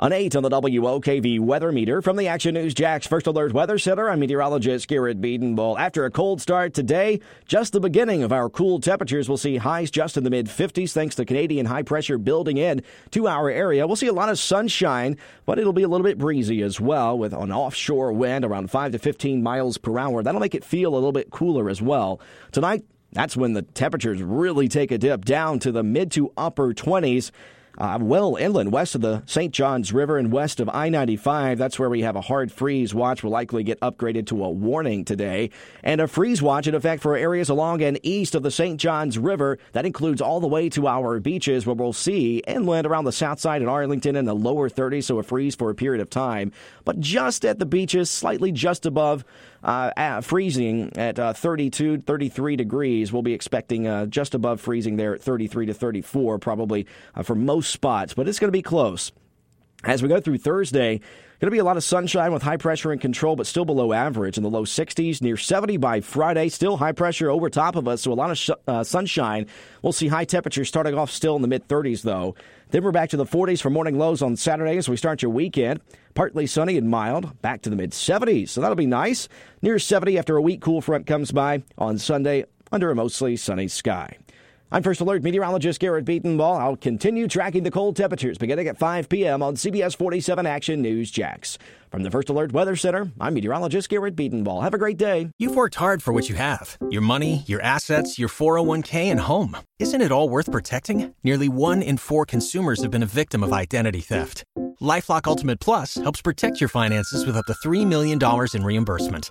An 8 on the WOKV weather meter from the Action News Jax First Alert Weather Center. I'm meteorologist Garrett Bedenbaugh. After a cold start today, just the beginning of our cool temperatures. We'll see highs just in the mid 50s thanks to Canadian high pressure building in to our area. We'll see a lot of sunshine, but it'll be a little bit breezy as well with an offshore wind around 5 to 15 miles per hour. That'll make it feel a little bit cooler as well. Tonight, that's when the temperatures really take a dip down to the mid to upper 20s uh, well inland west of the St. Johns River and west of I 95. That's where we have a hard freeze watch will likely get upgraded to a warning today. And a freeze watch in effect for areas along and east of the St. Johns River. That includes all the way to our beaches where we'll see inland around the south side in Arlington in the lower 30s, so a freeze for a period of time. But just at the beaches, slightly just above uh, at freezing at uh, 32, 33 degrees. We'll be expecting uh, just above freezing there at 33 to 34, probably uh, for most spots, but it's going to be close. As we go through Thursday, Going to be a lot of sunshine with high pressure in control, but still below average in the low 60s, near 70 by Friday. Still high pressure over top of us, so a lot of sh- uh, sunshine. We'll see high temperatures starting off still in the mid 30s, though. Then we're back to the 40s for morning lows on Saturday as we start your weekend. Partly sunny and mild, back to the mid 70s, so that'll be nice. Near 70 after a weak cool front comes by on Sunday under a mostly sunny sky. I'm First Alert meteorologist Garrett Bedenbaugh. I'll continue tracking the cold temperatures beginning at 5 p.m. on CBS 47 Action News Jax. From the First Alert Weather Center, I'm meteorologist Garrett Bedenbaugh. Have a great day. You've worked hard for what you have your money, your assets, your 401k, and home. Isn't it all worth protecting? Nearly one in four consumers have been a victim of identity theft. Lifelock Ultimate Plus helps protect your finances with up to $3 million in reimbursement.